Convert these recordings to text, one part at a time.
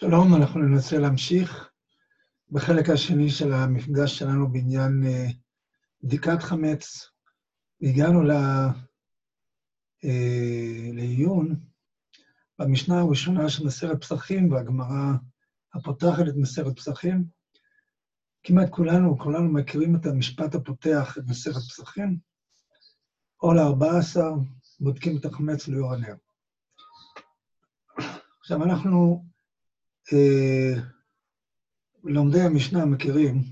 שלום, אנחנו ננסה להמשיך בחלק השני של המפגש שלנו בעניין אה, בדיקת חמץ. הגענו ל... אה, לעיון במשנה הראשונה של מסרת פסחים והגמרא הפותחת את מסרת פסחים. כמעט כולנו, כולנו מכירים את המשפט הפותח את מסרת פסחים. או ל-14 בודקים את החמץ ליאור הנר. עכשיו, אנחנו, לומדי המשנה מכירים,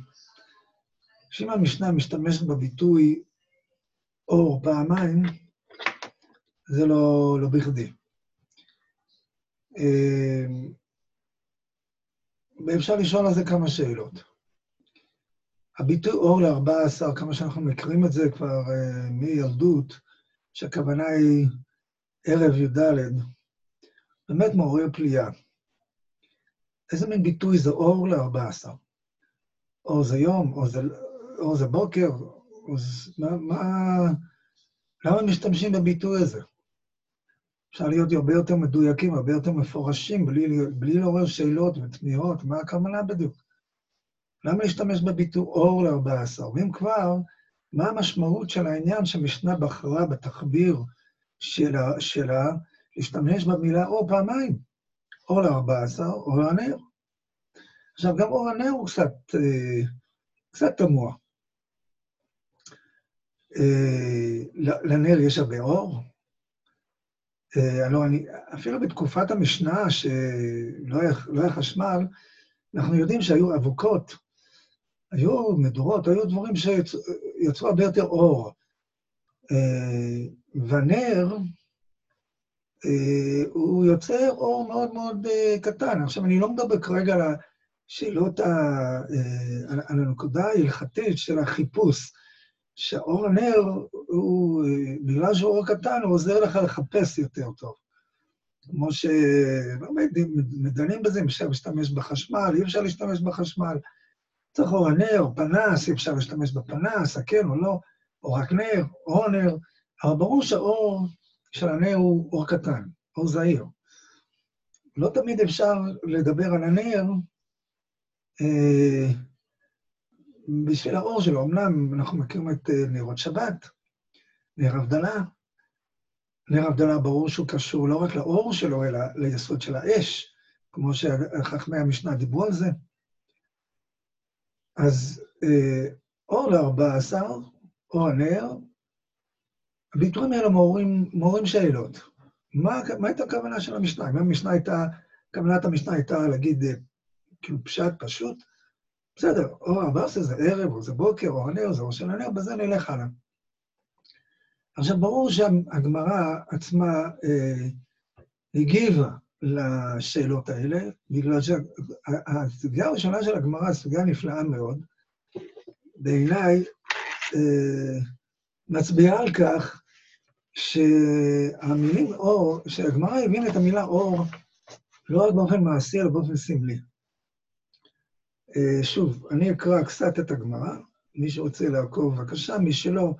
שאם המשנה משתמשת בביטוי אור פעמיים, זה לא, לא בכדי. אה, ואפשר לשאול על זה כמה שאלות. הביטוי אור ל-14, כמה שאנחנו מכירים את זה כבר uh, מילדות, שהכוונה היא ערב י"ד, באמת מעורר פליאה. איזה מין ביטוי זה אור ל-14? אור זה יום, אור זה, אור זה בוקר, אור זה, מה, מה, למה משתמשים בביטוי הזה? אפשר להיות הרבה יותר מדויקים, הרבה יותר מפורשים, בלי, בלי לעורר שאלות ותמיהות, מה הכוונה בדיוק? למה להשתמש בביטוי אור ל-14? ואם כבר, מה המשמעות של העניין שמשנה בחרה בתחביר שלה, שלה להשתמש במילה אור פעמיים? אור ל-14, אור הנר. עכשיו, גם אור הנר הוא קצת, אה, קצת תמוה. אה, לנר יש הרבה אור. אה, הלוא אני, אפילו בתקופת המשנה, שלא היה, לא היה חשמל, אנחנו יודעים שהיו אבוקות היו מדורות, היו דברים שיצרו הרבה יותר אור. אה, הוא יוצר אור מאוד מאוד אה, קטן. עכשיו, אני לא מדבר כרגע על השאלות, ה... על הנקודה ההלכתית של החיפוש, שאור הנר, הוא, בגלל שהוא אור קטן, הוא עוזר לך לחפש יותר טוב. כמו שמדנים בזה, אם אפשר להשתמש בחשמל, אי אפשר להשתמש בחשמל. צריך אור הנר, פנס, אי אפשר להשתמש בפנס, כן או לא, או רק נר, או נר, אבל ברור שהאור של הנר הוא אור קטן, אור זעיר. לא תמיד אפשר לדבר על הנר אה, בשביל האור שלו. אמנם אנחנו מכירים את אה, נרות שבת, נר הבדלה. נר הבדלה ברור שהוא קשור לא רק לאור שלו, אלא ליסוד של האש, כמו שחכמי המשנה דיברו על זה. אז אה, אור ל-14, אור הנר, הביטויים האלה מעוררים, מעוררים שאלות. מה, מה הייתה הכוונה של המשנה? אם המשנה הייתה, כוונת המשנה הייתה להגיד אה, כאילו פשט פשוט, בסדר, אור ה-14 זה ערב, או זה בוקר, או הנר, זה אור של הנר, בזה נלך הלאה. עכשיו, ברור שהגמרא עצמה אה, הגיבה לשאלות האלה, בגלל שהסוגיה הראשונה של הגמרא, סוגיה נפלאה מאוד, בעיניי אה, מצביעה על כך שהמילים אור, שהגמרא הבינה את המילה אור לא רק באופן מעשי, אלא באופן סמלי. אה, שוב, אני אקרא קצת את הגמרא, מי שרוצה לעקוב, בבקשה, מי שלא,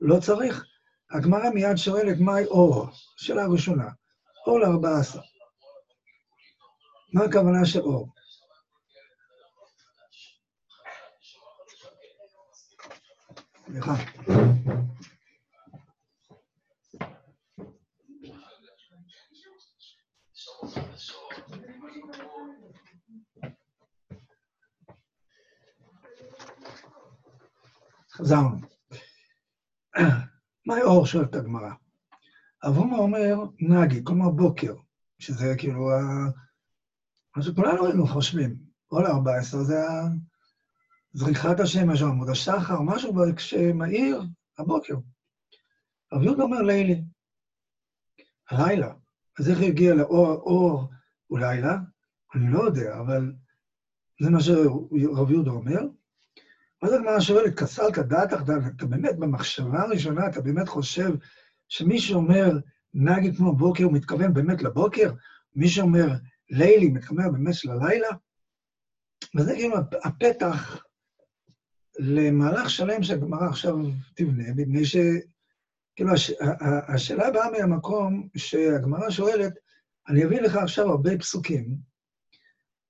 לא צריך. הגמרא מיד שואלת מהי אור, שאלה ראשונה. אור לארבע עשר. מה הכוונה של אור? סליחה. חזרנו. מהי אור? שואלת הגמרא. אבומה אומר נגי, כלומר בוקר, שזה כאילו מה שכולנו היינו חושבים. כל ה-14 זה זריחת השמש או עמוד השחר, משהו כשמאיר הבוקר. רב יהודה אומר לילי, הלילה. אז איך הגיע לאור אור ולילה? אני לא יודע, אבל זה מה שרב יהודה אומר. אז הגמרא שואלת, כסלת דעתך, אתה באמת במחשבה הראשונה, אתה באמת חושב שמי שאומר נגד כמו בוקר, הוא מתכוון באמת לבוקר? מי שאומר לילי, מתכוון באמת של הלילה? וזה כאילו הפתח למהלך שלם שהגמרא עכשיו תבנה, מפני ש... כאילו, הש... השאלה באה מהמקום שהגמרא שואלת, אני אביא לך עכשיו הרבה פסוקים,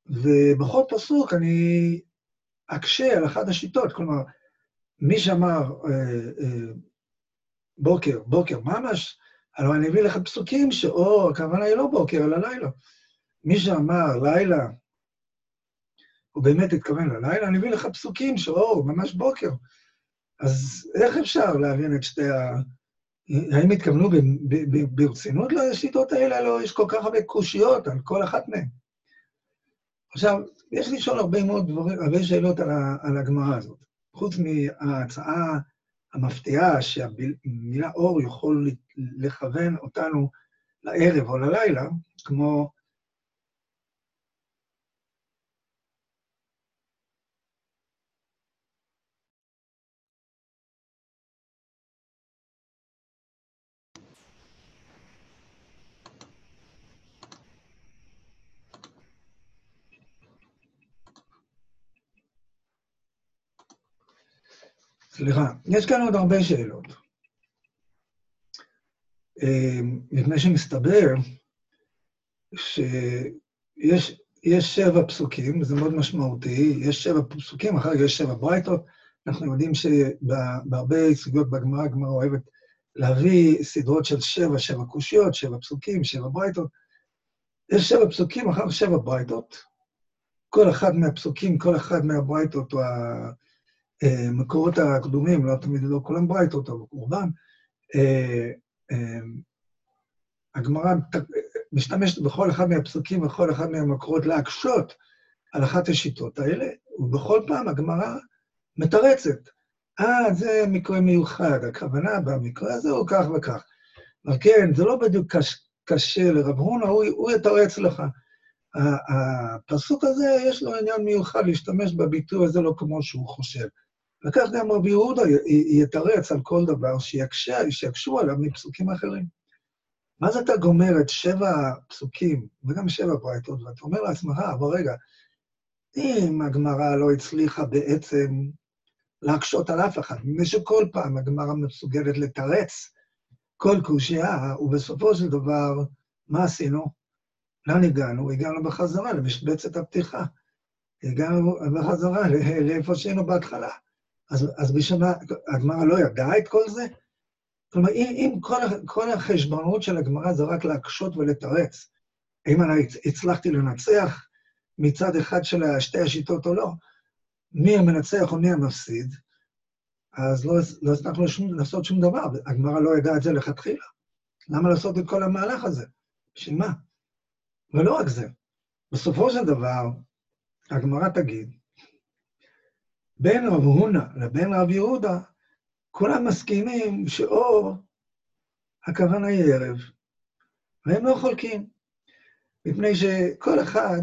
ובכל פסוק אני אקשה על אחת השיטות, כלומר, מי שאמר אה, אה, בוקר, בוקר ממש, הלוא אני אביא לך פסוקים שאו, הכוונה היא לא בוקר, אלא לילה. מי שאמר לילה, הוא באמת התכוון ללילה, אני אביא לך פסוקים שאו, ממש בוקר. אז איך אפשר להבין את שתי ה... האם התכוונו ברצינות לשיטות האלה? לא, יש כל כך הרבה קושיות על כל אחת מהן. עכשיו, יש לשאול הרבה מאוד דברים, הרבה שאלות על, על הגמרא הזאת. חוץ מההצעה המפתיעה שהמילה אור יכול לכוון אותנו לערב או ללילה, כמו סליחה, יש כאן עוד הרבה שאלות. מפני שמסתבר שיש שבע פסוקים, וזה מאוד משמעותי, יש שבע פסוקים, אחר כך יש שבע ברייתות. אנחנו יודעים שבהרבה סוגיות בגמרא, הגמרא אוהבת להביא סדרות של שבע, שבע קושיות, שבע פסוקים, שבע ברייתות. יש שבע פסוקים, אחר שבע ברייתות. כל אחד מהפסוקים, כל אחד מהברייתות הוא המקורות אה, הקדומים, לא תמיד, לא כולם ברייתות, אבל קורבן. אה, אה, הגמרא משתמשת בכל אחד מהפסוקים ובכל אחד מהמקורות להקשות על אחת השיטות האלה, ובכל פעם הגמרא מתרצת. אה, זה מקרה מיוחד, הכוונה במקרה הזה הוא כך וכך. אבל כן, זה לא בדיוק קש, קשה לרב הונא, הוא, הוא יתרץ לך. הפסוק הזה, יש לו עניין מיוחד להשתמש בביטוי הזה לא כמו שהוא חושב. וכך גם רבי יהודה יתרץ על כל דבר שיקשה, שיקשו עליו מפסוקים אחרים. ואז אתה גומר את שבע פסוקים, וגם שבע ברייתות, ואתה אומר לעצמך, אבל רגע, אם הגמרא לא הצליחה בעצם להקשות על אף אחד, מפני שכל פעם הגמרא מסוגלת לתרץ כל קושייה, ובסופו של דבר, מה עשינו? לאן הגענו? הגענו בחזרה למשבצת הפתיחה. הגענו בחזרה לאיפה שהיינו בהתחלה. אז, אז בשביל הגמרא לא ידעה את כל זה? כלומר, אם, אם כל, כל החשבונות של הגמרא זה רק להקשות ולתרץ, האם אני הצלחתי לנצח מצד אחד של שתי השיטות או לא, מי המנצח או מי המפסיד, אז לא, לא הצלחנו לעשות שום דבר, הגמרא לא ידעה את זה לכתחילה. למה לעשות את כל המהלך הזה? בשביל מה? ולא רק זה, בסופו של דבר, הגמרא תגיד, בין רב הונא לבין רב יהודה, כולם מסכימים שאור, הכוונה היא ערב, והם לא חולקים, מפני שכל אחד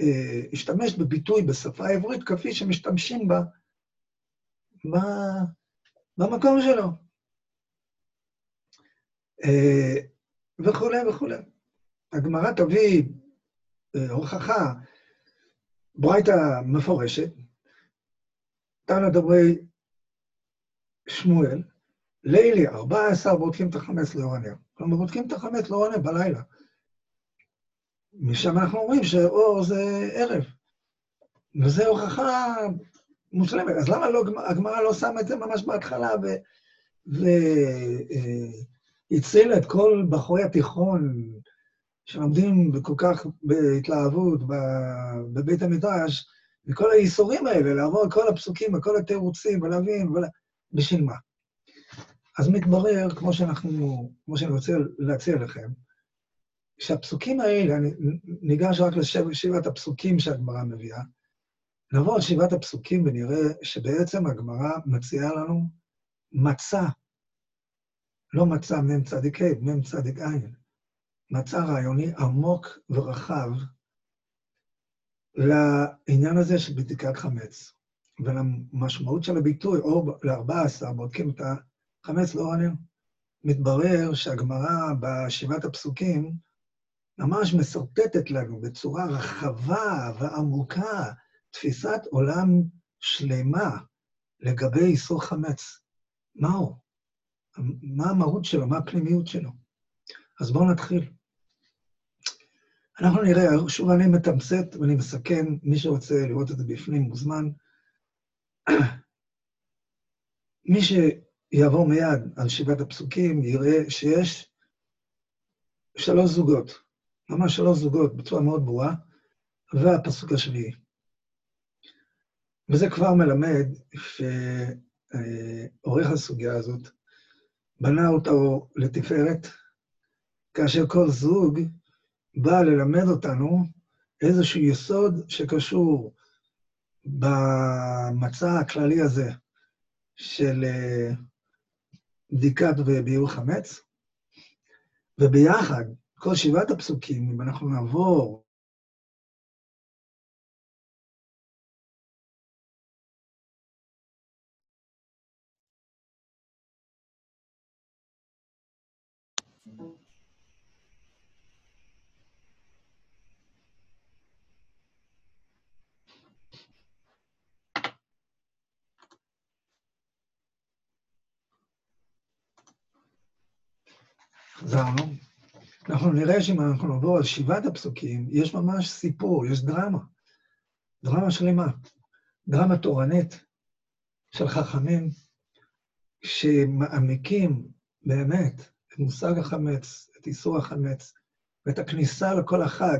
אה, השתמש בביטוי בשפה העברית כפי שמשתמשים בה במקום שלו. אה, וכולי וכולי. הגמרא תביא אה, הוכחה, ברייתא מפורשת, תנא דברי שמואל, לילי, 14 בודקים את החמץ לאור הנר. כלומר, בודקים את החמץ לאור הנר בלילה. משם אנחנו אומרים שאור זה ערב. וזו הוכחה מושלמת. אז למה לא, הגמרא לא שמה את זה ממש בהתחלה והצילה אה, את כל בחורי התיכון שלומדים כל כך בהתלהבות בבית המדרש, וכל הייסורים האלה, לעבור על כל הפסוקים וכל התירוצים ולהבין, ולה... בשביל מה? אז מתברר, כמו שאנחנו, כמו שאני רוצה להציע לכם, שהפסוקים האלה, אני ניגש רק לשבעת הפסוקים שהגמרא מביאה, נעבור על שבעת הפסוקים ונראה שבעצם הגמרא מציעה לנו מצע, לא מצע מ"ם צדיק ה', מ"ם צדיק ע', מצע רעיוני עמוק ורחב לעניין הזה של בדיקת חמץ, ולמשמעות של הביטוי, אור ל-14, בודקים את החמץ לאור הנר. מתברר שהגמרא בשבעת הפסוקים ממש משרטטת לנו בצורה רחבה ועמוקה תפיסת עולם שלמה לגבי איסור חמץ. מהו? מה המהות שלו? מה הפנימיות שלו? אז בואו נתחיל. אנחנו נראה, שוב אני מתמצת ואני מסכן, מי שרוצה לראות את זה בפנים מוזמן. מי שיעבור מיד על שבעת הפסוקים יראה שיש שלוש זוגות, ממש שלוש זוגות בצורה מאוד ברורה, והפסוק השביעי. וזה כבר מלמד שעורך הסוגיה הזאת בנה אותו לתפארת, כאשר כל זוג בא ללמד אותנו איזשהו יסוד שקשור במצע הכללי הזה של אה, בדיקת וביעור חמץ, וביחד, כל שבעת הפסוקים, אם אנחנו נעבור חזרנו. אנחנו נראה שאם אנחנו נעבור על שבעת הפסוקים, יש ממש סיפור, יש דרמה. דרמה שלמה. דרמה תורנית של חכמים, שמעמיקים באמת את מושג החמץ, את איסור החמץ, ואת הכניסה לכל החג,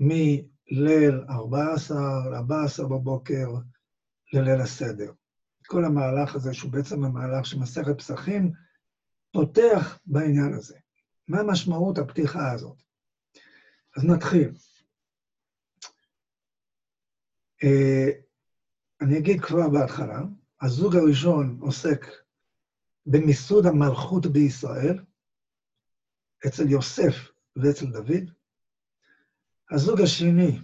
מליל 14 ל-14 בבוקר לליל הסדר. כל המהלך הזה, שהוא בעצם המהלך של מסכת פסחים, פותח בעניין הזה. מה משמעות הפתיחה הזאת? אז נתחיל. Uh, אני אגיד כבר בהתחלה, הזוג הראשון עוסק במיסוד המלכות בישראל, אצל יוסף ואצל דוד. הזוג השני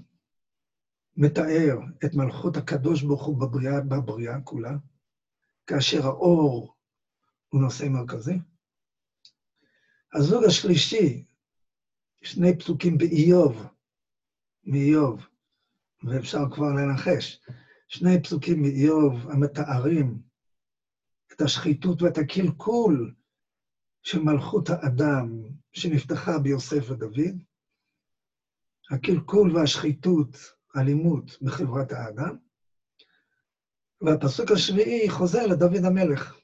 מתאר את מלכות הקדוש ברוך הוא בבריאה, בבריאה כולה, כאשר האור הוא נושא מרכזי. הזוג השלישי, שני פסוקים באיוב, מאיוב, ואפשר כבר לנחש, שני פסוקים מאיוב המתארים את השחיתות ואת הקלקול של מלכות האדם שנפתחה ביוסף ודוד, הקלקול והשחיתות, אלימות בחברת האדם, והפסוק השביעי חוזר לדוד המלך,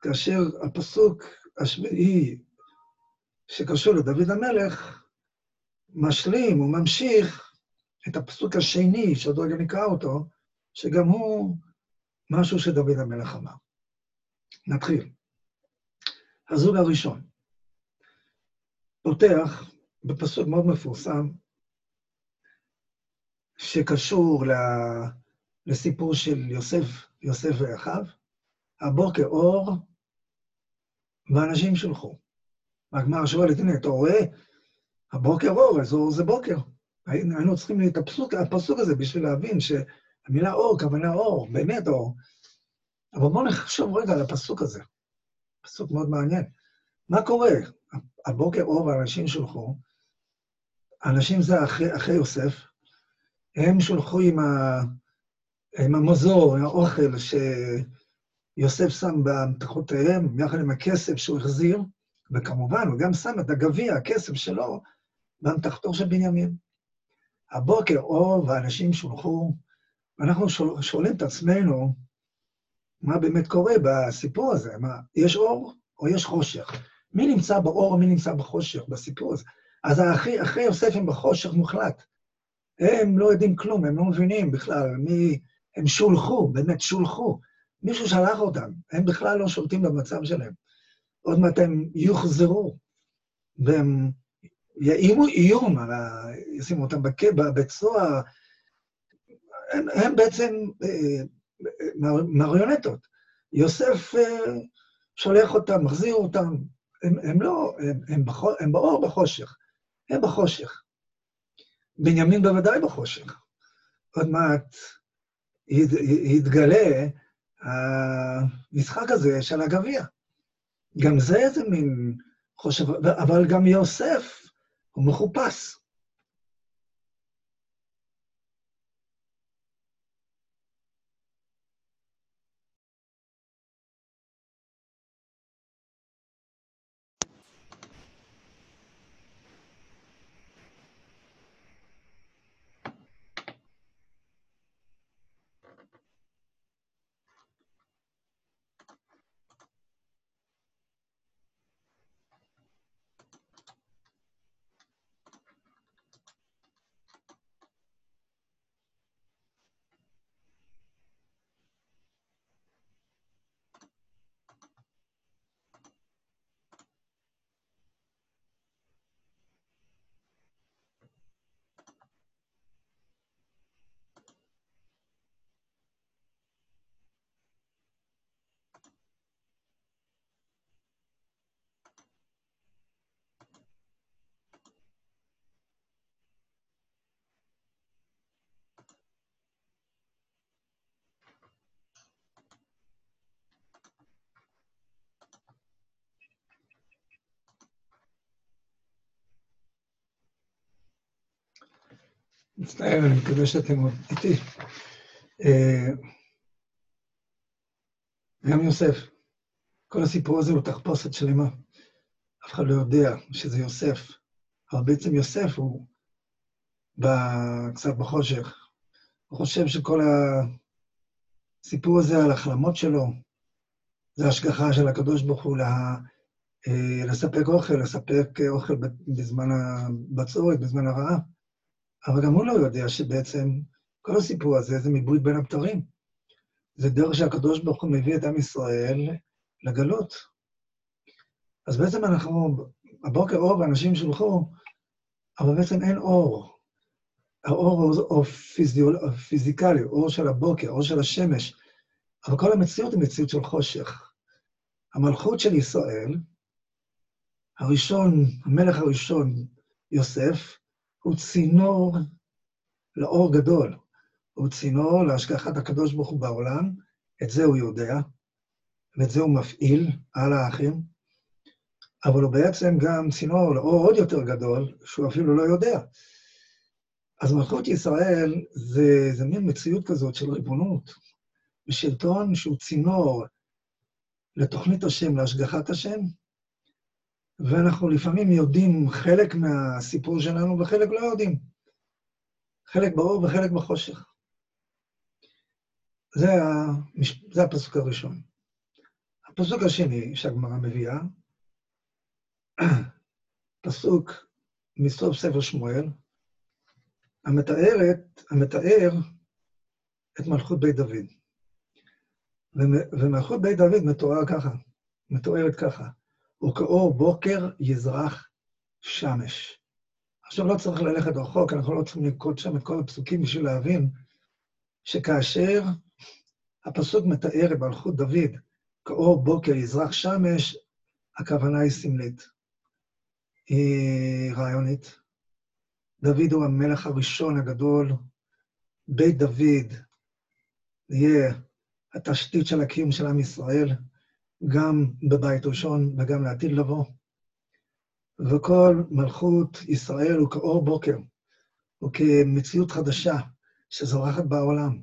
כאשר הפסוק השביעי שקשור לדוד המלך, משלים וממשיך את הפסוק השני, שעוד רגע נקרא אותו, שגם הוא משהו שדוד המלך אמר. נתחיל. הזוג הראשון פותח בפסוק מאוד מפורסם, שקשור לסיפור של יוסף, יוסף ואחיו, הבוקר אור, ואנשים שלחו. והגמרא שואלת, הנה, אתה רואה? הבוקר אור, אז אור זה בוקר. היינו צריכים את הפסוק, הפסוק הזה בשביל להבין שהמילה אור, כוונה אור, באמת אור. אבל בואו נחשוב רגע על הפסוק הזה. פסוק מאוד מעניין. מה קורה? הבוקר אור ואנשים שולחו, אנשים זה אחרי, אחרי יוסף, הם שולחו עם, ה, עם המזור, עם האוכל שיוסף שם במתחותיהם, יחד עם הכסף שהוא החזיר, וכמובן, הוא גם שם את הגביע, הכסף שלו, באמתחתו של בנימין. הבוקר אור ואנשים שולחו, ואנחנו שואל, שואלים את עצמנו, מה באמת קורה בסיפור הזה? מה, יש אור או יש חושך? מי נמצא באור או מי נמצא בחושך בסיפור הזה? אז האחי, אחי יוסף הם בחושך מוחלט. הם לא יודעים כלום, הם לא מבינים בכלל מי... הם שולחו, באמת שולחו. מישהו שלח אותם, הם בכלל לא שולטים במצב שלהם. עוד מעט הם יוחזרו, והם יאימו איום, ישימו אותם בבית סוהר. הם, הם בעצם אה, מריונטות. יוסף אה, שולח אותם, מחזיר אותם. הם, הם לא, הם, הם, בחו, הם באור בחושך, הם בחושך. בנימין בוודאי בחושך. עוד מעט יתגלה המשחק הזה של הגביע. גם זה איזה מין חושב, אבל גם יוסף הוא מחופש. מצטער, אני מקווה שאתם עוד איתי. אה, גם יוסף, כל הסיפור הזה הוא תחפושת שלמה. אף אחד לא יודע שזה יוסף, אבל בעצם יוסף הוא קצת בחושך. הוא חושב שכל הסיפור הזה על החלמות שלו, זה השגחה של הקדוש ברוך הוא לה, אה, לספק אוכל, לספק אוכל בזמן הבצורת, בזמן הרעב. אבל גם הוא לא יודע שבעצם כל הסיפור הזה זה מבריט בין הבתרים. זה דרך שהקדוש ברוך הוא מביא את עם ישראל לגלות. אז בעצם אנחנו, הבוקר אור ואנשים שלחו, אבל בעצם אין אור. האור הוא פיזיול, פיזיקלי, אור של הבוקר, אור של השמש, אבל כל המציאות היא מציאות של חושך. המלכות של ישראל, הראשון, המלך הראשון, יוסף, הוא צינור לאור גדול. הוא צינור להשגחת הקדוש ברוך הוא בעולם, את זה הוא יודע, ואת זה הוא מפעיל על האחים, אבל הוא בעצם גם צינור לאור עוד יותר גדול, שהוא אפילו לא יודע. אז מלכות ישראל זה, זה מין מציאות כזאת של ריבונות, ושלטון שהוא צינור לתוכנית השם, להשגחת השם, ואנחנו לפעמים יודעים חלק מהסיפור שלנו וחלק לא יודעים. חלק באור וחלק בחושך. זה, המש... זה הפסוק הראשון. הפסוק השני שהגמרא מביאה, פסוק מסוף ספר שמואל, המתארת, המתאר את מלכות בית דוד. ומלכות בית דוד מתואר ככה, מתוארת ככה, וכאור בוקר יזרח שמש. עכשיו לא צריך ללכת רחוק, אנחנו לא צריכים לקרוא שם את כל הפסוקים בשביל להבין שכאשר הפסוק מתאר את מלכות דוד, כאור בוקר יזרח שמש, הכוונה היא סמלית. היא רעיונית. דוד הוא המלך הראשון הגדול. בית דוד יהיה התשתית של הקיום של עם ישראל, גם בבית ראשון וגם לעתיד לבוא. וכל מלכות ישראל הוא כאור בוקר, הוא כמציאות חדשה שזורחת בעולם,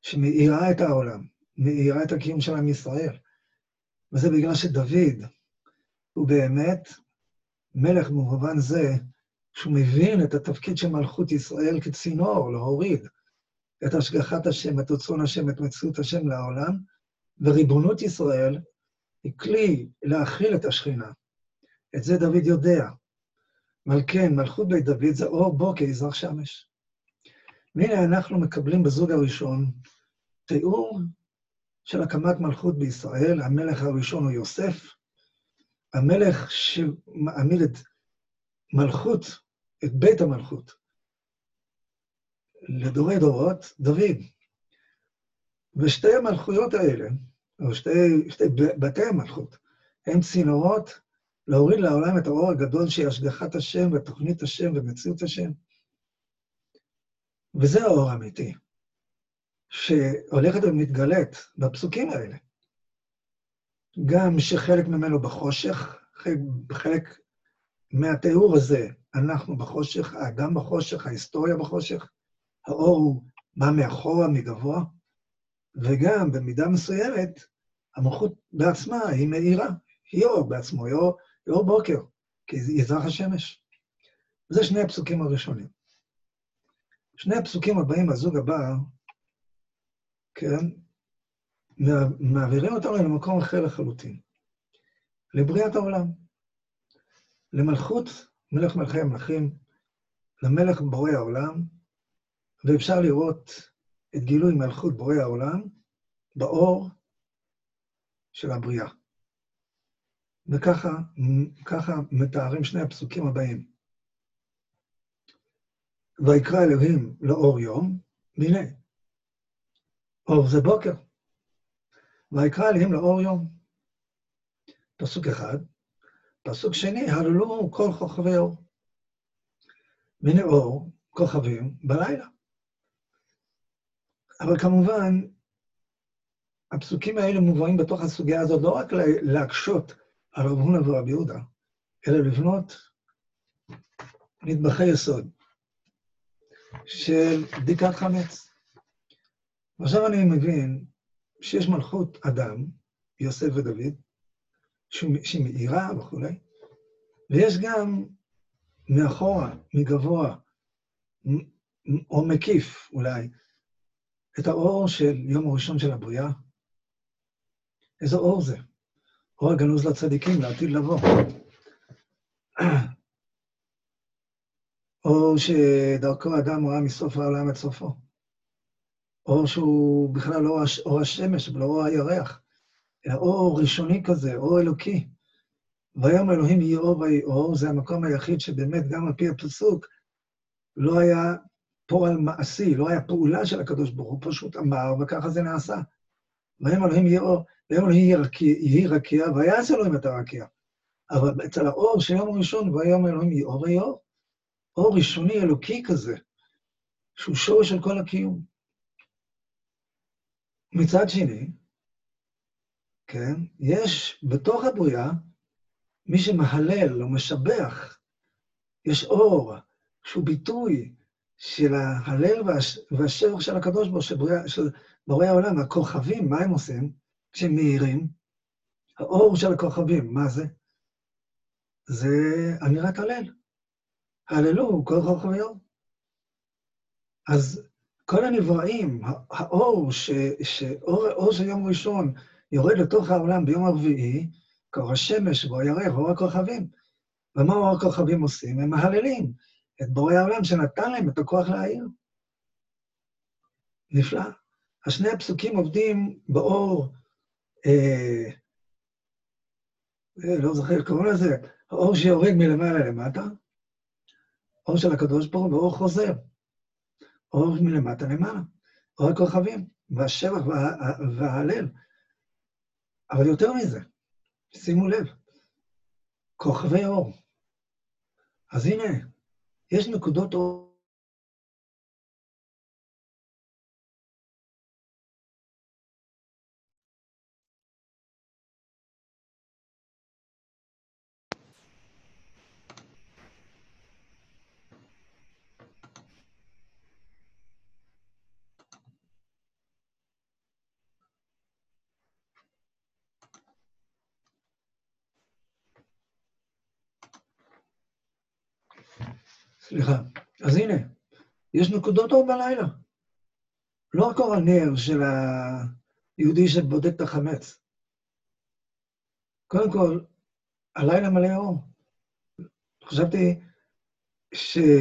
שמאירה את העולם, מאירה את הקיום של עם ישראל. וזה בגלל שדוד הוא באמת מלך במובן זה שהוא מבין את התפקיד של מלכות ישראל כצינור, להוריד את השגחת השם, את רצון השם, את מציאות השם לעולם, וריבונות ישראל היא כלי להכיל את השכינה. את זה דוד יודע. אבל כן, מלכות בית דוד זה אור בוקר, יזרח שמש. והנה אנחנו מקבלים בזוג הראשון תיאור של הקמת מלכות בישראל. המלך הראשון הוא יוסף, המלך שמעמיד את מלכות, את בית המלכות, לדורי דורות, דוד. ושתי המלכויות האלה, או שתי, שתי בתי המלכות, הם צינורות להוריד לעולם את האור הגדול שהיא השגחת השם ותוכנית השם ומציאות השם. וזה האור האמיתי, שהולכת ומתגלית בפסוקים האלה. גם שחלק ממנו בחושך, חלק מהתיאור הזה, אנחנו בחושך, האדם בחושך, ההיסטוריה בחושך, האור הוא בא מאחורה, מגבוה, וגם במידה מסוימת, המלכות בעצמה היא מאירה, היא אור בעצמו, היא אור, היא אור בוקר, כי יזרח השמש. וזה שני הפסוקים הראשונים. שני הפסוקים הבאים, הזוג הבא, כן, מעבירים אותנו למקום אחר לחלוטין, לבריאת העולם, למלכות מלך מלכי המלכים, למלך בורא העולם, ואפשר לראות את גילוי מלכות בורא העולם באור של הבריאה. וככה מתארים שני הפסוקים הבאים. ויקרא אלוהים לאור יום, והנה, אור זה בוקר. ויקרא אלוהים לאור יום. פסוק אחד. פסוק שני, הללו כל כוכבי אור. והנה אור, כוכבים, בלילה. אבל כמובן, הפסוקים האלה מובאים בתוך הסוגיה הזאת לא רק להקשות על רב הונא ורבי יהודה, אלא לבנות נדבכי יסוד. של בדיקת חמץ. ועכשיו אני מבין שיש מלכות אדם, יוסף ודוד, שהיא מאירה וכולי, ויש גם מאחורה, מגבוה, או מקיף אולי, את האור של יום הראשון של הבריאה. איזה אור זה? אור הגנוז לצדיקים, לעתיד לבוא. אור שדרכו אדם ראה מסוף העולם עד סופו. אור שהוא בכלל לא אור השמש, אבל אור הירח. אור ראשוני כזה, אור אלוקי. והיום אלוהים יהיה אור ויהי אור, זה המקום היחיד שבאמת, גם על פי הפסוק, לא היה פועל מעשי, לא היה פעולה של הקדוש ברוך הוא, פשוט אמר, וככה זה נעשה. והיום אלוהים יהיה אור, אלוהים יהי רקיע, אצל אלוהים את הרקיע. אבל אצל האור של יום ראשון, והיום אלוהים יהיה אור ויהי אור. אור ראשוני אלוקי כזה, שהוא שורש של כל הקיום. מצד שני, כן, יש בתוך הבריאה מי שמהלל או משבח, יש אור שהוא ביטוי של ההלל והשבח של הקדוש ברוך הוא, של בורא העולם, הכוכבים, מה הם עושים כשהם מאירים? האור של הכוכבים, מה זה? זה אמירת הלל. הללו כל כוכבי אור. אז כל הנבראים, האור, ש, שאור של יום ראשון יורד לתוך העולם ביום הרביעי, כאור השמש ואור הירח ואור הכוכבים. ומה אור הכוכבים עושים? הם מהללים את בורא העולם שנתן להם את הכוח להעיר. נפלא. השני הפסוקים עובדים באור, לא זוכר איך קוראים לזה, האור שיורד מלמעלה למטה, אור של הקדוש ברוך הוא ואור חוזר. אור מלמטה למעלה, אור הכוכבים, והשבח וההלל. אבל יותר מזה, שימו לב, כוכבי אור. אז הנה, יש נקודות אור סליחה. אז הנה, יש נקודות אור בלילה. לא רק אור הנר של היהודי שבודק את החמץ. קודם כל, הלילה מלא אור. חשבתי שאור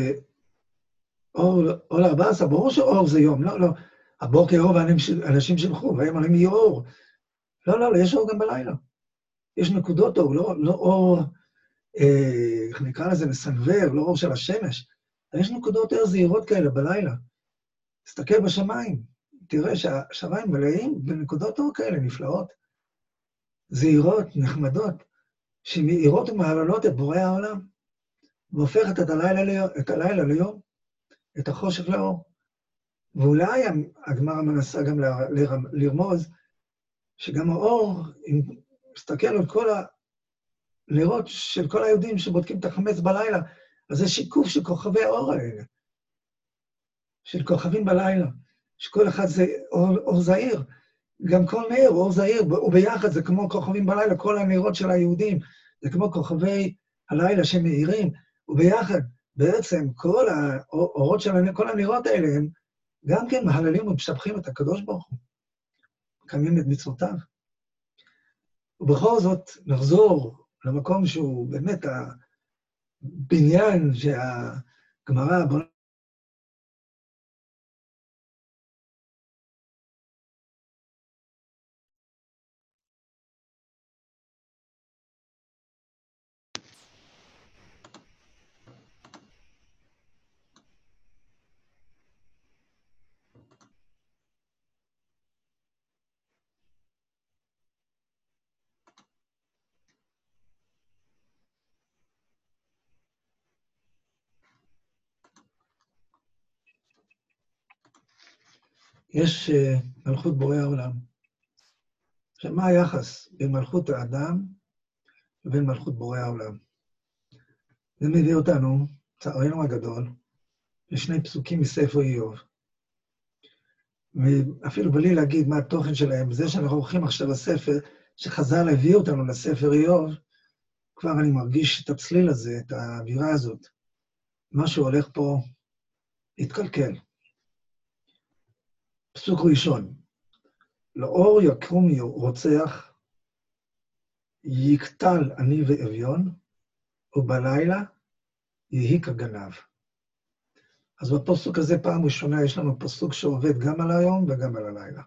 אור ל-14, ברור שאור זה יום, לא, לא. הבוקר אור ואנשים שלחו, והיום עליהם יהיה אור. לא, לא, לא, יש אור גם בלילה. יש נקודות אור, לא, לא אור איך נקרא לזה, מסנוור, לא אור של השמש. יש נקודות ער זהירות כאלה בלילה. תסתכל בשמיים, תראה שהשמיים מלאים בנקודות אור כאלה נפלאות, זהירות, נחמדות, שמאירות ומהללות את בורא העולם, והופכת את הלילה, ליום, את הלילה ליום, את החושך לאור. ואולי הגמרא מנסה גם לרמוז שגם האור, אם נסתכל על כל לראות של כל היהודים שבודקים את החמץ בלילה, אז זה שיקוף של כוכבי האור האלה, של כוכבים בלילה, שכל אחד זה אור, אור זעיר. גם כל נר, אור זעיר, וביחד זה כמו כוכבים בלילה, כל הנרות של היהודים, זה כמו כוכבי הלילה שמאירים, וביחד, בעצם כל האורות של כל הנרות האלה הם גם כן מהללים ומשבחים את הקדוש ברוך הוא, מקיימים את מצוותיו. ובכל זאת, נחזור למקום שהוא באמת הבניין שהגמרא, בוא יש אה, מלכות בורא העולם. עכשיו, מה היחס בין מלכות האדם לבין מלכות בורא העולם? זה מביא אותנו, צערנו הגדול, לשני פסוקים מספר איוב. ואפילו בלי להגיד מה התוכן שלהם, זה שאנחנו הולכים עכשיו לספר, שחז"ל הביא אותנו לספר איוב, כבר אני מרגיש את הצליל הזה, את האווירה הזאת. משהו הולך פה להתקלקל. פסוק ראשון, לאור יקום רוצח, יקטל עני ואביון, ובלילה יהי כגנב. אז בפסוק הזה פעם ראשונה יש לנו פסוק שעובד גם על היום וגם על הלילה.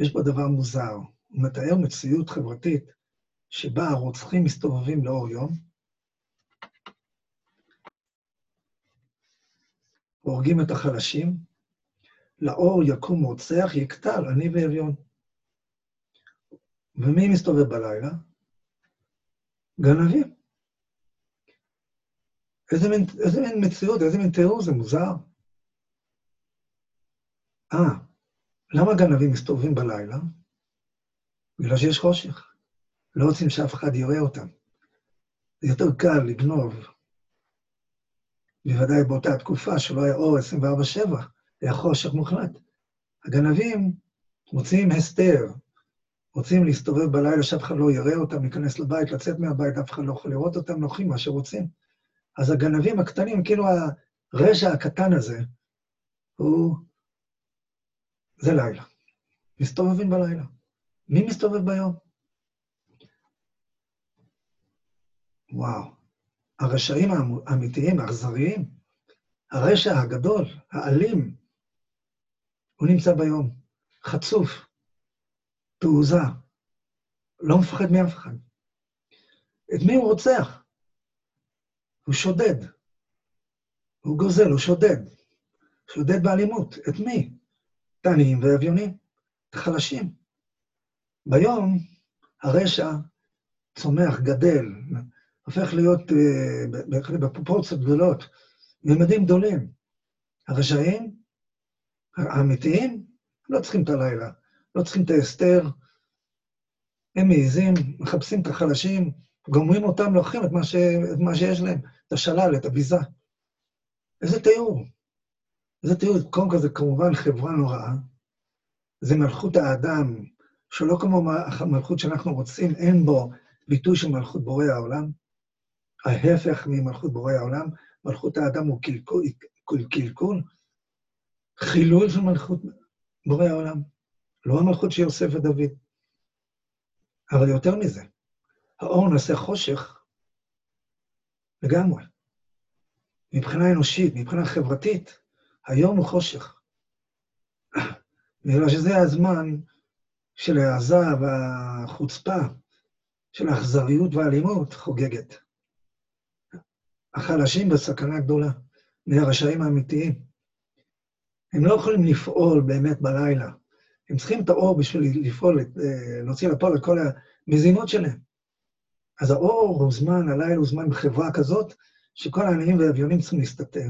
יש פה דבר מוזר, הוא מתאר מציאות חברתית שבה הרוצחים מסתובבים לאור יום, הורגים את החלשים, לאור יקום רוצח, יקטל, עני ואביון. ומי מסתובב בלילה? גנבים. איזה מין, איזה מין מציאות, איזה מין תיאור, זה מוזר. אה, למה גנבים מסתובבים בלילה? בגלל שיש חושך. לא רוצים שאף אחד יראה אותם. זה יותר קל לגנוב, בוודאי באותה תקופה שלא היה אור 24-7, היה חושך מוחלט. הגנבים מוצאים הסתר, רוצים להסתובב בלילה שאף אחד לא יראה אותם, להיכנס לבית, לצאת מהבית, אף אחד לא יכול לראות אותם, לוקחים מה שרוצים. אז הגנבים הקטנים, כאילו הרשע הקטן הזה, הוא... זה לילה. מסתובבים בלילה. מי מסתובב ביום? וואו. הרשעים האמיתיים, האכזריים, הרשע הגדול, האלים, הוא נמצא ביום, חצוף, תעוזה, לא מפחד מאף אחד. את מי הוא רוצח? הוא שודד. הוא גוזל, הוא שודד. שודד באלימות. את מי? את העניים והאביונים, את החלשים. ביום הרשע צומח, גדל, הופך להיות uh, בפרופורציות גדולות, ממדים גדולים. הרשעים, האמיתיים, לא צריכים את הלילה, לא צריכים את ההסתר, הם מעיזים, מחפשים את החלשים, גומרים אותם, לוקחים את מה, ש... את מה שיש להם, את השלל, את הביזה. איזה תיאור. איזה תיאור. קודם כל זה כמובן חברה נוראה. זה מלכות האדם, שלא כמו המלכות שאנחנו רוצים, אין בו ביטוי של מלכות בורא העולם. ההפך ממלכות בורא העולם, מלכות האדם הוא קלקול, קלקול, חילול של מלכות בורא העולם. לא המלכות של יוסף ודוד. אבל יותר מזה, האור נעשה חושך לגמרי. מבחינה אנושית, מבחינה חברתית, היום הוא חושך. בגלל שזה הזמן של העזה והחוצפה, של האכזריות והאלימות חוגגת. החלשים בסכנה גדולה, מהרשעים האמיתיים. הם לא יכולים לפעול באמת בלילה. הם צריכים את האור בשביל לפעול, אה, להוציא לפועל את כל המזימות שלהם. אז האור הוא זמן, הלילה הוא זמן בחברה כזאת, שכל העניים והאביונים צריכים להסתתר.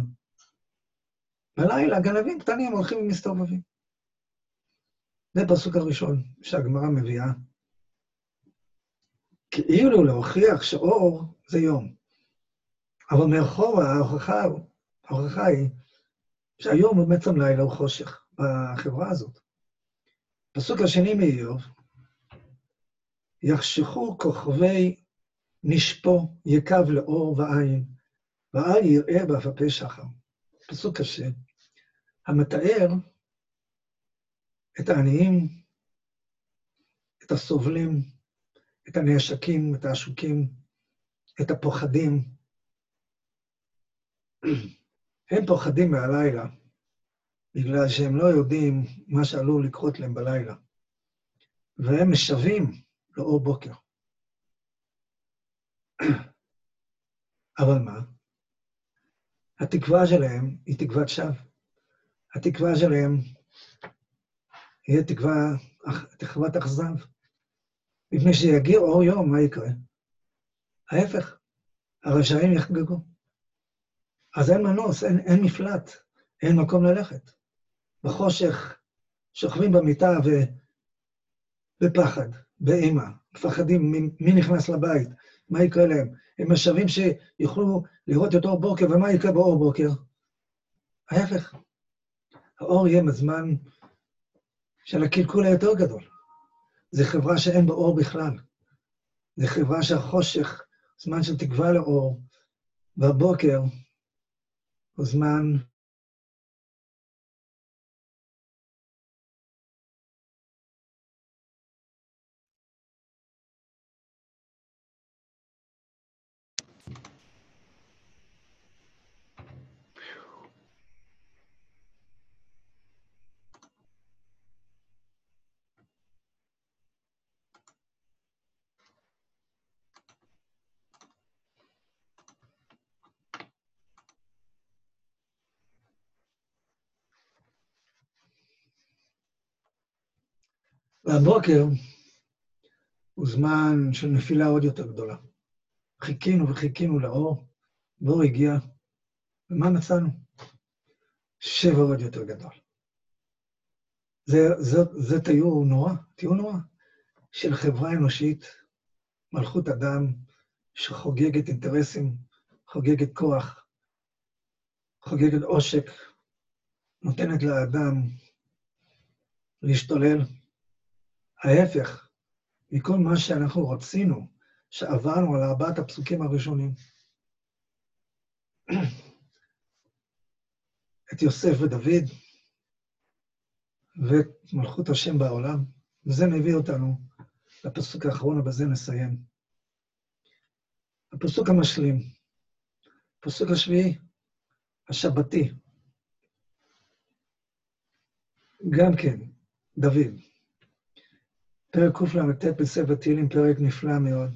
בלילה גנבים קטנים הולכים ומסתובבים. זה הפסוק הראשון שהגמרא מביאה. כאילו להוכיח שאור זה יום. אבל מאחורה ההוכחה, ההוכחה היא שהיום הוא בעצם לילה הוא חושך בחברה הזאת. פסוק השני מאיוב, יחשכו כוכבי נשפו יקב לאור ועין, ואל יראה באפפי שחר. פסוק קשה, המתאר את העניים, את הסובלים, את הנעשקים, את העשוקים, את הפוחדים. הם פוחדים מהלילה, בגלל שהם לא יודעים מה שעלול לקרות להם בלילה, והם משווים לאור בוקר. אבל מה? התקווה שלהם היא תקוות שווא. התקווה שלהם היא תקווה, תקוות אכזב. מפני שיגיע אור יום, מה יקרה? ההפך, הרשעים יחגגו. אז אין מנוס, אין, אין מפלט, אין מקום ללכת. בחושך, שוכבים במיטה ו... בפחד, באימה, מפחדים מי, נכנס לבית, מה יקרה להם. הם משווים שיוכלו לראות את אור בוקר, ומה יקרה באור בוקר? ההפך. האור יהיה בזמן של הקלקול היותר גדול. זו חברה שאין בה אור בכלל. זו חברה שהחושך, זמן של תקווה לאור, והבוקר הוא והבוקר הוא זמן של נפילה עוד יותר גדולה. חיכינו וחיכינו לאור, ואור הגיע, ומה מצאנו? שבר עוד יותר גדול. זה, זה, זה תיאור נורא, תיאור נורא, של חברה אנושית, מלכות אדם, שחוגגת אינטרסים, חוגגת כוח, חוגגת עושק, נותנת לאדם להשתולל, ההפך מכל מה שאנחנו רצינו, שעברנו על ארבעת הפסוקים הראשונים. את יוסף ודוד ואת מלכות השם בעולם, וזה מביא אותנו לפסוק האחרון, ובזה נסיים. הפסוק המשלים, הפסוק השביעי, השבתי. גם כן, דוד. פרק קל"ט בספר תהילים, פרק נפלא מאוד.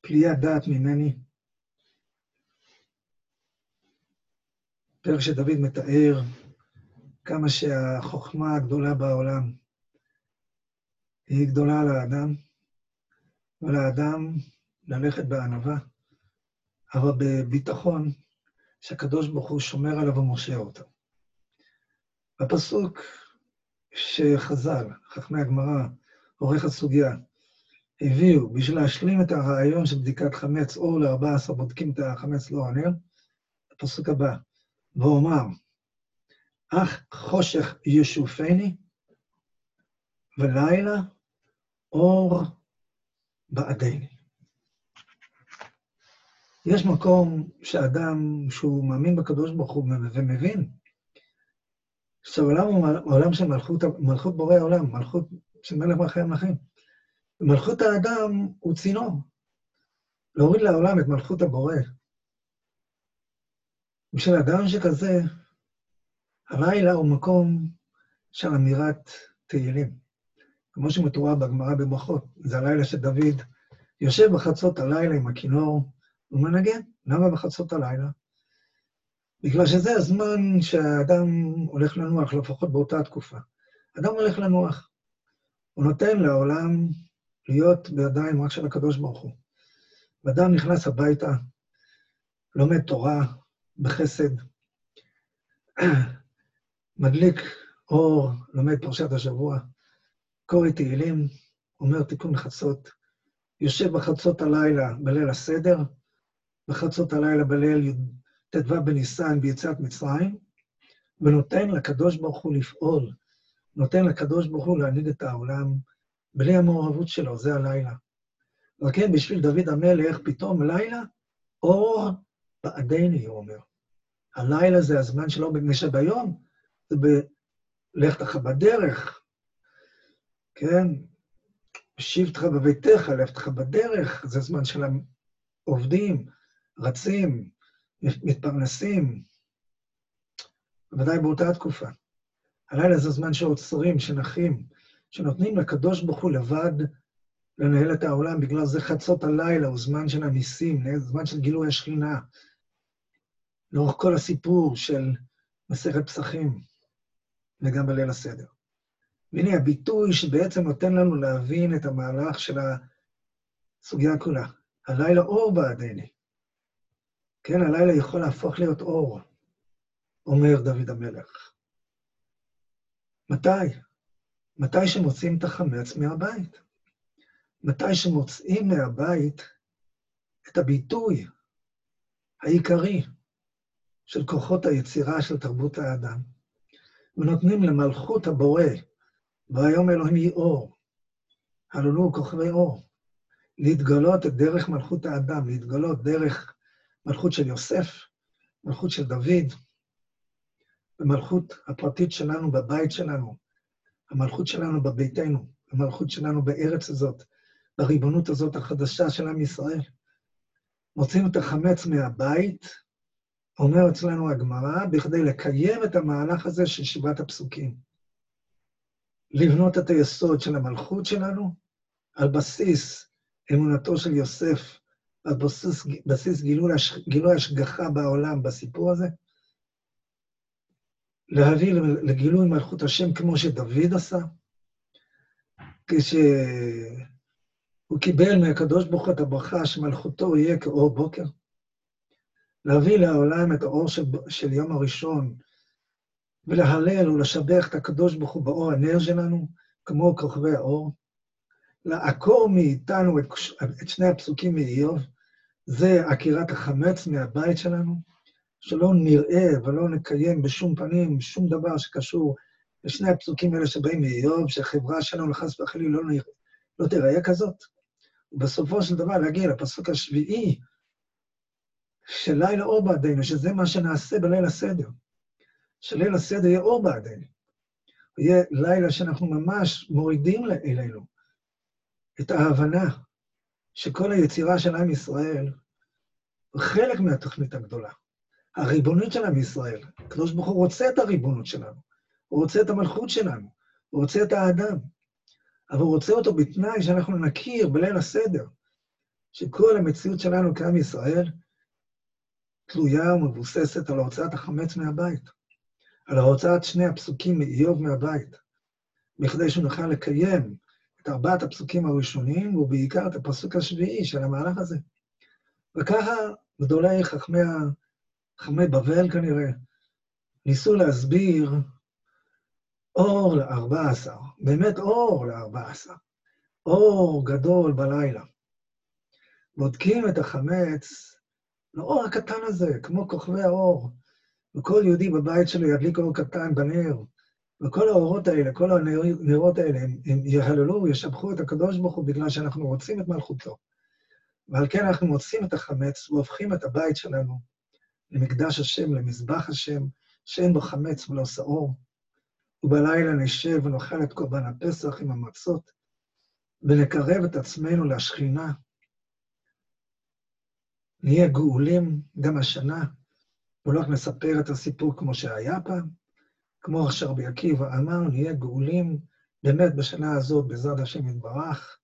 פליאת דעת ממני. פרק שדוד מתאר כמה שהחוכמה הגדולה בעולם היא גדולה על האדם, ועל האדם ללכת בענווה, אבל בביטחון שהקדוש ברוך הוא שומר עליו ומושע אותו. בפסוק שחז"ל, חכמי הגמרא, עורך הסוגיה, הביאו בשביל להשלים את הרעיון של בדיקת חמץ, אור ל-14 בודקים את החמץ לא הנר, הפסוק הבא, ואומר, אך חושך ישופני, ולילה אור בעדני. יש מקום שאדם שהוא מאמין בקדוש ברוך הוא ומבין שהעולם הוא עולם של מלכות, מלכות בורא העולם, מלכות של מלך מלכי המלכים. מלכות האדם הוא צינור. להוריד לעולם את מלכות הבורא. בשביל אדם שכזה, הלילה הוא מקום של אמירת תהילים. כמו שמתואר בגמרא בברכות, זה הלילה שדוד יושב בחצות הלילה עם הכינור ומנגן. למה בחצות הלילה? בגלל שזה הזמן שהאדם הולך לנוח, לפחות באותה תקופה. אדם הולך לנוח. הוא נותן לעולם להיות בידיים רק של הקדוש ברוך הוא. ואדם נכנס הביתה, לומד תורה בחסד, מדליק אור, לומד פרשת השבוע, קורא תהילים, אומר תיקון חצות, יושב בחצות הלילה בליל הסדר, בחצות הלילה בליל ט"ו בניסן ביציאת מצרים, ונותן לקדוש ברוך הוא לפעול, נותן לקדוש ברוך הוא להנהיג את העולם בלי המעורבות שלו, זה הלילה. וכן, בשביל דוד המלך, פתאום לילה, אור בעדני, הוא אומר. הלילה זה הזמן שלו, מפני שביום זה בלך לך בדרך, כן? שבתך בביתך, לך בדרך, זה זמן של העובדים, רצים, מתפרנסים, בוודאי באותה תקופה. הלילה זה זמן שעוצרים, שנחים, שנותנים לקדוש ברוך הוא לבד לנהל את העולם, בגלל זה חצות הלילה הוא זמן של הניסים, זמן של גילוי השכינה. לאורך כל הסיפור של מסכת פסחים, וגם בליל הסדר. והנה הביטוי שבעצם נותן לנו להבין את המהלך של הסוגיה כולה. הלילה אור בעדני. כן, הלילה יכול להפוך להיות אור, אומר דוד המלך. מתי? מתי שמוצאים את החמץ מהבית. מתי שמוצאים מהבית את הביטוי העיקרי של כוחות היצירה של תרבות האדם, ונותנים למלכות הבורא, והיום אלוהים היא אור, הללו כוכבי אור, להתגלות את דרך מלכות האדם, להתגלות דרך מלכות של יוסף, מלכות של דוד, המלכות הפרטית שלנו בבית שלנו, המלכות שלנו בביתנו, המלכות שלנו בארץ הזאת, בריבונות הזאת החדשה של עם ישראל. מוצאים את החמץ מהבית, אומר אצלנו הגמרא, בכדי לקיים את המהלך הזה של שבעת הפסוקים. לבנות את היסוד של המלכות שלנו על בסיס אמונתו של יוסף, על בסיס, גילוי, גילוי השגחה בעולם בסיפור הזה, להביא לגילוי מלכות השם כמו שדוד עשה, כשהוא קיבל מהקדוש ברוך הוא את הברכה שמלכותו יהיה כאור בוקר, להביא לעולם את האור של, של יום הראשון, ולהלל ולשבח את הקדוש ברוך הוא באור הנר שלנו, כמו כוכבי האור, לעקור מאיתנו את, את שני הפסוקים מאיוב, זה עקירת החמץ מהבית שלנו, שלא נראה ולא נקיים בשום פנים שום דבר שקשור לשני הפסוקים האלה שבאים מאיוב, שהחברה שלנו לחס וחלילה לא, לא תיראה כזאת. ובסופו של דבר להגיע לפסוק השביעי, של לילה אור בעדינו, שזה מה שנעשה בליל הסדר. שליל הסדר יהיה אור בעדינו. יהיה לילה שאנחנו ממש מורידים אלינו את ההבנה שכל היצירה של עם ישראל הוא חלק מהתוכנית הגדולה. הריבונות של עם ישראל, הקדוש ברוך הוא רוצה את הריבונות שלנו, הוא רוצה את המלכות שלנו, הוא רוצה את האדם, אבל הוא רוצה אותו בתנאי שאנחנו נכיר בליל הסדר, שכל המציאות שלנו כעם ישראל תלויה ומבוססת על הוצאת החמץ מהבית, על הוצאת שני הפסוקים מאיוב מהבית, בכדי שנוכל לקיים את ארבעת הפסוקים הראשונים, ובעיקר את הפסוק השביעי של המהלך הזה. וככה גדולי חכמי, חכמי בבל כנראה ניסו להסביר אור לארבע עשר, באמת אור לארבע עשר, אור גדול בלילה. בודקים את החמץ לאור הקטן הזה, כמו כוכבי האור, וכל יהודי בבית שלו ידליק אור קטן בנר, וכל האורות האלה, כל הנרות האלה, הם, הם יהללו וישבחו את הקדוש ברוך הוא בגלל שאנחנו רוצים את מלכותו. ועל כן אנחנו מוצאים את החמץ והופכים את הבית שלנו למקדש השם, למזבח השם, שאין בו חמץ ולא שעור. ובלילה נשב ונאכל את קורבן הפסח עם המצות, ונקרב את עצמנו לשכינה. נהיה גאולים גם השנה, ולא רק נספר את הסיפור כמו שהיה פעם, כמו שרבי עקיבא אמר, נהיה גאולים באמת בשנה הזאת, בעזרת השם יתברך,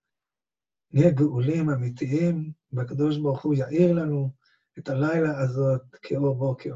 נהיה גאולים אמיתיים, והקדוש ברוך הוא יאיר לנו את הלילה הזאת כאור בוקר.